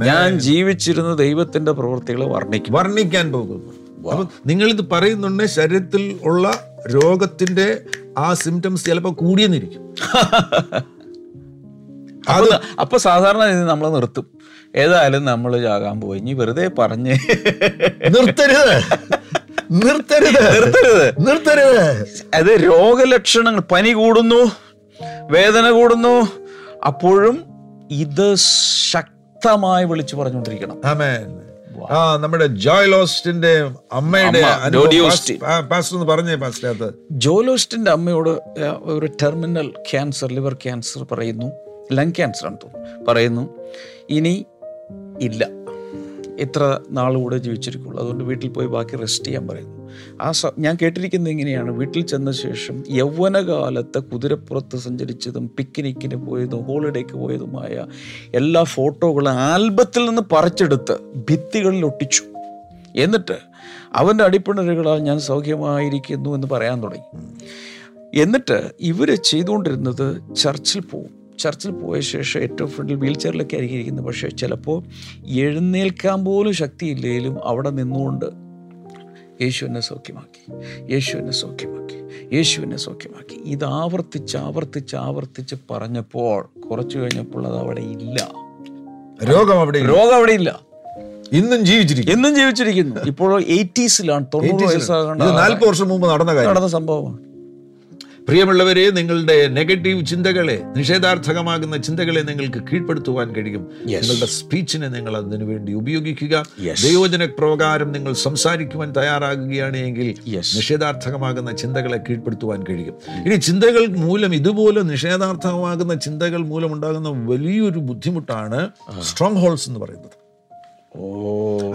ഞാൻ ജീവിച്ചിരുന്ന ദൈവത്തിന്റെ പ്രവൃത്തികളെ വർണിക്കും. വർണിക്കാൻ പോകുന്നു. അപ്പൊ നിങ്ങൾ ഇത് പറയുന്നുണ്ട് ശരീരത്തിൽ ഉള്ള രോഗത്തിന്റെ ആ സിംറ്റംസ് ചിലപ്പോൾ കൂടിയെന്നിരിക്കും. <laughs> അത് അപ്പൊ സാധാരണ നമ്മൾ നിർത്തും. ഏതായാലും നമ്മൾ ചാകാൻ പോയി. ഇനി വെറുതെ പറഞ്ഞ് നിർത്തരുത്. നിർത്തരുത്. നിർത്തരുത്. നിർത്തരുത്. അത് രോഗലക്ഷണങ്ങൾ പനി കൂടുന്നു വേദന കൂടുന്നു അപ്പോഴും ഇത് ശക്തമായി വിളിച്ചു പറഞ്ഞുകൊണ്ടിരിക്കണം. ആ നമ്മുടെ ജോയ്ലോസ്റ്റിന്റെ അമ്മയുടെ പാസ്റ്റർ പറഞ്ഞേ പാസ്റ്റർ ജോലോസ്റ്റിന്റെ അമ്മയോട് ഒരു ടെർമിനൽ ക്യാൻസർ ലിവർ ക്യാൻസർ പറയുന്നു ലങ് ക്യാൻസർ ആണ് തോന്നുന്നു. പറയുന്നു ഇനി ഇല്ല. ഇത്ര നാളുകൂടെ ജീവിച്ചിരിക്കുള്ളൂ. അതുകൊണ്ട് വീട്ടിൽ പോയി ബാക്കി റെസ്റ്റ് ചെയ്യാൻ പറയുന്നു. ആ ഞാൻ കേട്ടിരിക്കുന്നത് ഇങ്ങനെയാണ്. വീട്ടിൽ ചെന്ന ശേഷം യൗവനകാലത്ത് കുതിരപ്പുറത്ത് സഞ്ചരിച്ചതും പിക്നിക്കിന് പോയതും ഹോളിഡേക്ക് പോയതുമായ എല്ലാ ഫോട്ടോകളും ആൽബത്തിൽ നിന്ന് പറിച്ചെടുത്ത് ഭിത്തികളിൽ ഒട്ടിച്ചു. എന്നിട്ട് അവന്റെ അടിപ്പിണരുകളാൽ ഞാൻ സൗഖ്യമായിരിക്കുന്നു എന്ന് പറയാൻ തുടങ്ങി. എന്നിട്ട് ഇവർ ചെയ്തുകൊണ്ടിരുന്നത് ചർച്ചിൽ പോവും. ചർച്ചിൽ പോയ ശേഷം ഏറ്റവും ഫ്രണ്ടിൽ വീൽ ചെയറിലൊക്കെ ആയിരിക്കും ഇരിക്കുന്നത് പക്ഷേ ചിലപ്പോൾ എഴുന്നേൽക്കാൻ പോലും ശക്തിയില്ലെങ്കിലും അവിടെ നിന്നുകൊണ്ട് യേശു എന്നെ സൗഖ്യമാക്കി യേശു എന്നെ സൗഖ്യമാക്കി യേശു എന്നെ സൗഖ്യമാക്കി. ഇത് ആവർത്തിച്ച് ആവർത്തിച്ച് ആവർത്തിച്ച് പറഞ്ഞപ്പോൾ കുറച്ചു കഴിഞ്ഞപ്പോൾ അത് അവിടെ ഇല്ല. രോഗം അവിടെ ഇല്ല. രോഗം അവിടെ ഇല്ല. ഇന്നും ജീവിച്ചിരിക്കുന്നു. എന്നും ജീവിച്ചിരിക്കുന്നു. ഇപ്പോൾ എയ്റ്റീസിലാണ് തൊണ്ണൂറ് വയസ്സാകേണ്ട നാൽപ്പത് വർഷം മുമ്പ് നടന്ന നടന്ന സംഭവമാണ്. പ്രിയമുള്ളവരെ നിങ്ങളുടെ നെഗറ്റീവ് ചിന്തകളെ നിഷേധാർത്ഥകമാകുന്ന ചിന്തകളെ നിങ്ങൾക്ക് കീഴ്പ്പെടുത്തുവാൻ കഴിയും. നിങ്ങളുടെ സ്പീച്ചിനെ നിങ്ങൾ അതിനു വേണ്ടി ഉപയോഗിക്കുക. ദൈവജന പ്രകാരം നിങ്ങൾ സംസാരിക്കുവാൻ തയ്യാറാകുകയാണ് എങ്കിൽ നിഷേധാർത്ഥകമാകുന്ന ചിന്തകളെ കീഴ്പ്പെടുത്തുവാൻ കഴിയും. ഇനി ചിന്തകൾ മൂലം ഇതുപോലെ നിഷേധാർത്ഥകമാകുന്ന ചിന്തകൾ മൂലം ഉണ്ടാകുന്ന വലിയൊരു ബുദ്ധിമുട്ടാണ് സ്ട്രോങ് ഹോൾസ് എന്ന് പറയുന്നത്.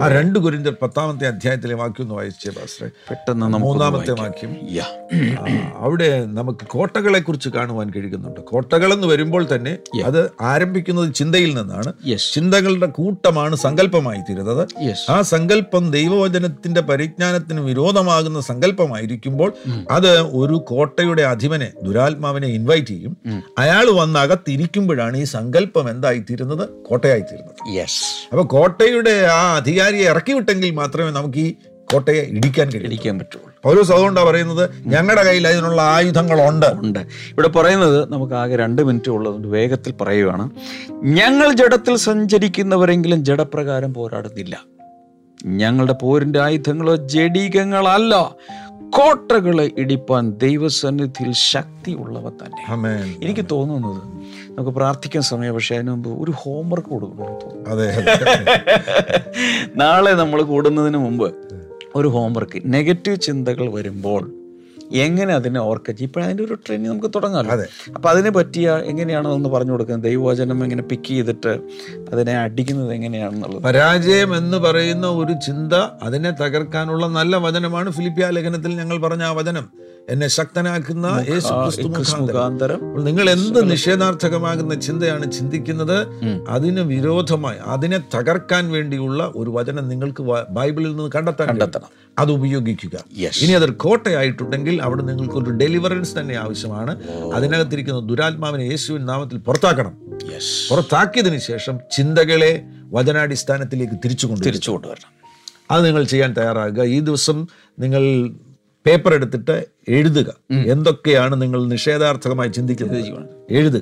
ആ രണ്ട് കുരിന്റർ പത്താമത്തെ അധ്യായത്തിലെ വാക്യം ഒന്ന് വായിച്ചേ പാസ്റ്ററെ. പെട്ടെന്ന് മൂന്നാമത്തെ വാക്യം. അവിടെ നമുക്ക് കോട്ടകളെ കുറിച്ച് കാണുവാൻ കഴിയുന്നുണ്ട്. കോട്ടകൾ എന്ന് വരുമ്പോൾ തന്നെ അത് ആരംഭിക്കുന്നത് ചിന്തയിൽ നിന്നാണ്. ചിന്തകളുടെ കൂട്ടമാണ് സങ്കല്പമായി തീരുന്നത്. ആ സങ്കല്പം ദൈവവചനത്തിന്റെ പരിജ്ഞാനത്തിന് വിരോധമാകുന്ന സങ്കല്പമായിരിക്കുമ്പോൾ അത് ഒരു കോട്ടയുടെ അധിപനെ ദുരാത്മാവിനെ ഇൻവൈറ്റ് ചെയ്യും. അയാൾ വന്ന് അകത്തിരിക്കുമ്പോഴാണ് ഈ സങ്കല്പം എന്തായിത്തീരുന്നത്? കോട്ടയായിത്തീരുന്നത്. അപ്പൊ കോട്ടയുടെ ആ അധികാരിയെ ഇറക്കി വിട്ടെങ്കിൽ മാത്രമേ നമുക്ക് ഈ കോട്ടയെ ഇടിക്കാൻ ഇടിക്കാൻ പറ്റുള്ളൂ. പൗലോസ് അതുകൊണ്ടാണ് പറയുന്നത് ഞങ്ങളുടെ കയ്യിൽ അതിനുള്ള ആയുധങ്ങളുണ്ട്. ഉണ്ട്. ഇവിടെ പറയുന്നത് നമുക്ക് ആകെ രണ്ട് മിനിറ്റ് ഉള്ളതുകൊണ്ട് വേഗത്തിൽ പറയുകയാണ് ഞങ്ങൾ ജഡത്തിൽ സഞ്ചരിക്കുന്നവരെങ്കിലും ജഡപ്രകാരം പോരാടുന്നില്ല. ഞങ്ങളുടെ പോരിന്റെ ആയുധങ്ങളോ ജഡികങ്ങളല്ല. കോട്ടകളെ ഇടിപ്പാൻ ദൈവസന്നിധിയിൽ ശക്തിയുള്ളവ തന്നെ. എനിക്ക് തോന്നുന്നത് നമുക്ക് പ്രാർത്ഥിക്കാൻ സമയം പക്ഷെ അതിനു മുമ്പ് ഒരു ഹോംവർക്ക് കൊടുക്കണമെന്ന് തോന്നുന്നു. <laughs> നാളെ നമ്മൾ കൂടുന്നതിന് മുമ്പ് ഒരു ഹോംവർക്ക്. നെഗറ്റീവ് ചിന്തകൾ വരുമ്പോൾ എങ്ങനെ അതിനെ ഓർക്കച്ച്? ഇപ്പോൾ അതിന്റെ ഒരു ട്രെയിനിങ് നമുക്ക് തുടങ്ങാമല്ലോ അതെ. അപ്പം അതിനെ പറ്റിയ എങ്ങനെയാണോ എന്ന് പറഞ്ഞു കൊടുക്കുന്നത്? ദൈവവചനം എങ്ങനെ പിക്ക് ചെയ്തിട്ട് അതിനെ അടിക്കുന്നത് എങ്ങനെയാണെന്നുള്ളത്? പരാജയം എന്ന് പറയുന്ന ഒരു ചിന്ത അതിനെ തകർക്കാനുള്ള നല്ല വചനമാണ് ഫിലിപ്പിയ ലേഖനത്തിൽ ഞങ്ങൾ പറഞ്ഞ ആ വചനം. എന്നെ ശക്തനാക്കുന്ന യേശു ക്രിസ്തു മുഖാന്തരം. നിങ്ങൾ എന്ത് നിഷേധാർത്ഥകമാകുന്ന ചിന്തയാണ് ചിന്തിക്കുന്നത് അതിന് വിരോധമായി അതിനെ തകർക്കാൻ വേണ്ടിയുള്ള ഒരു വചനം നിങ്ങൾക്ക് ബൈബിളിൽ നിന്ന് കണ്ടെത്താൻ കണ്ടെത്തണം. അത് ഉപയോഗിക്കുക. ഇനി അതൊരു കോട്ടയായിട്ടുണ്ടെങ്കിൽ അവിടെ നിങ്ങൾക്ക് ഒരു ഡെലിവറൻസ് തന്നെ ആവശ്യമാണ്. അതിനകത്തിരിക്കുന്ന ദുരാത്മാവിനെ യേശുവിൻ നാമത്തിൽ പുറത്താക്കണം. പുറത്താക്കിയതിന് ശേഷം ചിന്തകളെ വചനാടിസ്ഥാനത്തിലേക്ക് തിരിച്ചു തിരിച്ചു കൊണ്ടുവരണം അത് നിങ്ങൾ ചെയ്യാൻ തയ്യാറാകുക. ഈ ദിവസം നിങ്ങൾ പേപ്പർ എടുത്തിട്ട് എഴുതുക. എന്തൊക്കെയാണ് നിങ്ങൾ നിഷേധാർത്ഥകമായി ചിന്തിക്കുന്നത്? എഴുതുക.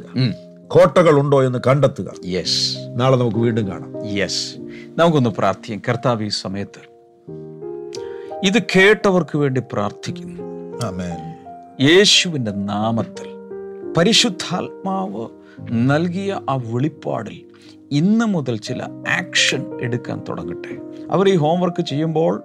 കോട്ടകൾ ഉണ്ടോ എന്ന് കണ്ടെത്തുക. യെസ് നാളെ നമുക്ക് വീണ്ടും കാണാം. യെസ് നമുക്കൊന്ന് പ്രാർത്ഥിക്കാം. കർത്താവ് ഈ സമയത്ത് ഇത് കേട്ടവർക്ക് വേണ്ടി പ്രാർത്ഥിക്കുന്നു. യേശുവിന്റെ നാമത്തിൽ പരിശുദ്ധാത്മാവ് നൽകിയ ആ വെളിപ്പാടിൽ ഇന്ന് മുതൽ ചില ആക്ഷൻ എടുക്കാൻ തുടങ്ങട്ടെ. അവർ ഈ ഹോംവർക്ക് ചെയ്യുമ്പോൾ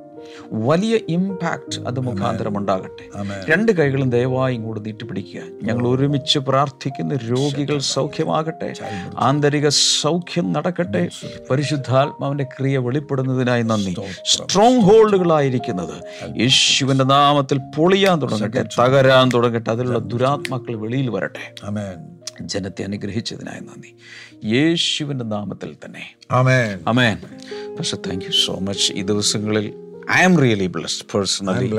വലിയ ഇമ്പാക്റ്റ് അത് മുഖാന്തരം ഉണ്ടാകട്ടെ. രണ്ട് കൈകളും ദയവായി ഇങ്ങോട്ട് നീട്ടിപ്പിടിക്കുക. ഞങ്ങൾ ഒരുമിച്ച് പ്രാർത്ഥിക്കുന്ന രോഗികൾ സൗഖ്യമാകട്ടെ. ആന്തരിക സൗഖ്യം നടക്കട്ടെ. പരിശുദ്ധാത്മാവിന്റെ ക്രിയ വെളിപ്പെടുന്നതിനായി നന്ദി. സ്ട്രോങ് ഹോൾഡുകളായിരിക്കുന്നത് യേശുവിന്റെ നാമത്തിൽ പൊളിയാൻ തുടങ്ങട്ടെ തകരാൻ തുടങ്ങട്ടെ അതിലുള്ള ദുരാത്മാക്കൾ വെളിയിൽ വരട്ടെ. ജനത്തെ അനുഗ്രഹിച്ചതിനായി നന്ദി. യേശുവിന്റെ നാമത്തിൽ തന്നെ. അമേൻ പക്ഷെ താങ്ക് യു സോ മച്ച് ഈ ദിവസങ്ങളിൽ I am really blessed personally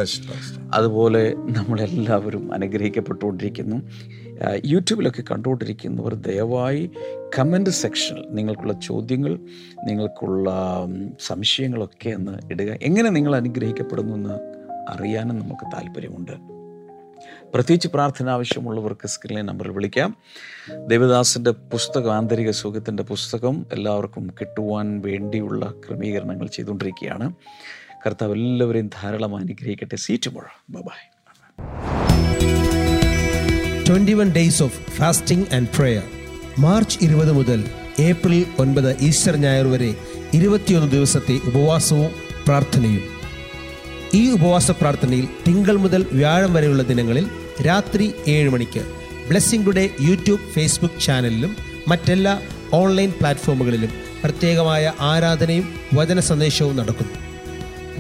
അതുപോലെ നമ്മളെല്ലാവരും അനുഗ്രഹിക്കപ്പെട്ടുകൊണ്ടിരിക്കുന്നു. യൂട്യൂബിലൊക്കെ കണ്ടുകൊണ്ടിരിക്കുന്നവർ ദയവായി കമന്റ് സെക്ഷനിൽ നിങ്ങൾക്കുള്ള ചോദ്യങ്ങൾ നിങ്ങൾക്കുള്ള സംശയങ്ങളൊക്കെ ഒന്ന് ഇടുക. എങ്ങനെ നിങ്ങൾ അനുഗ്രഹിക്കപ്പെടുന്നു എന്ന് അറിയാനും നമുക്ക് താല്പര്യമുണ്ട്. പ്രത്യേകിച്ച് പ്രാർത്ഥന ആവശ്യമുള്ളവർക്ക് സ്ക്രീനിലെ നമ്പറിൽ വിളിക്കാം. ദേവദാസിന്റെ പുസ്തകം ആന്തരിക സുഖത്തിന്റെ പുസ്തകം എല്ലാവർക്കും കിട്ടുവാൻ വേണ്ടിയുള്ള ക്രമീകരണങ്ങൾ ചെയ്തുകൊണ്ടിരിക്കുകയാണ്. കർത്താവ് എല്ലാവരെയും ധാരാളം അനുഗ്രഹിക്കട്ടെ. സീറ്റ് മുഴ by twenty one days of fasting and prayer March ഇരുപത് മുതൽ ഏപ്രിൽ ഒൻപത് ഈസ്റ്റർ ഞായർ വരെ ഇരുപത്തിയൊന്ന് ദിവസത്തെ ഉപവാസവും പ്രാർത്ഥനയും. ഈ ഉപവാസ പ്രാർത്ഥനയിൽ തിങ്കൾ മുതൽ വ്യാഴം വരെയുള്ള ദിനങ്ങളിൽ രാത്രി ഏഴ് മണിക്ക് ബ്ലെസ്സിംഗ് ടുഡേ യൂട്യൂബ് ഫേസ്ബുക്ക് ചാനലിലും മറ്റെല്ലാ ഓൺലൈൻ പ്ലാറ്റ്ഫോമുകളിലും പ്രത്യേകമായ ആരാധനയും വചന സന്ദേശവും നടക്കുന്നു.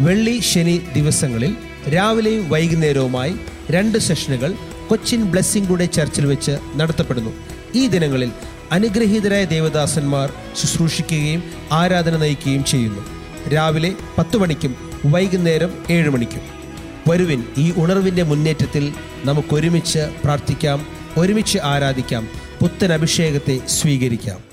വെള്ളി ശനി ദിവസങ്ങളിൽ രാവിലെയും വൈകുന്നേരവുമായി രണ്ട് സെഷനുകൾ കൊച്ചിൻ ബ്ലെസ്സിംഗ് ടുഡേ ചർച്ചിൽ വെച്ച് നടത്തപ്പെടുന്നു. ഈ ദിനങ്ങളിൽ അനുഗ്രഹീതരായ ദേവദാസന്മാർ ശുശ്രൂഷിക്കുകയും ആരാധന നയിക്കുകയും ചെയ്യുന്നു. രാവിലെ പത്ത് മണിക്കും വൈകുന്നേരം ഏഴ് മണിക്കും. വരുവിൻ ഈ ഉണർവിന്റെ മുന്നേറ്റത്തിൽ നമുക്കൊരുമിച്ച് പ്രാർത്ഥിക്കാം ഒരുമിച്ച് ആരാധിക്കാം പുത്തൻ അഭിഷേകത്തെ സ്വീകരിക്കാം.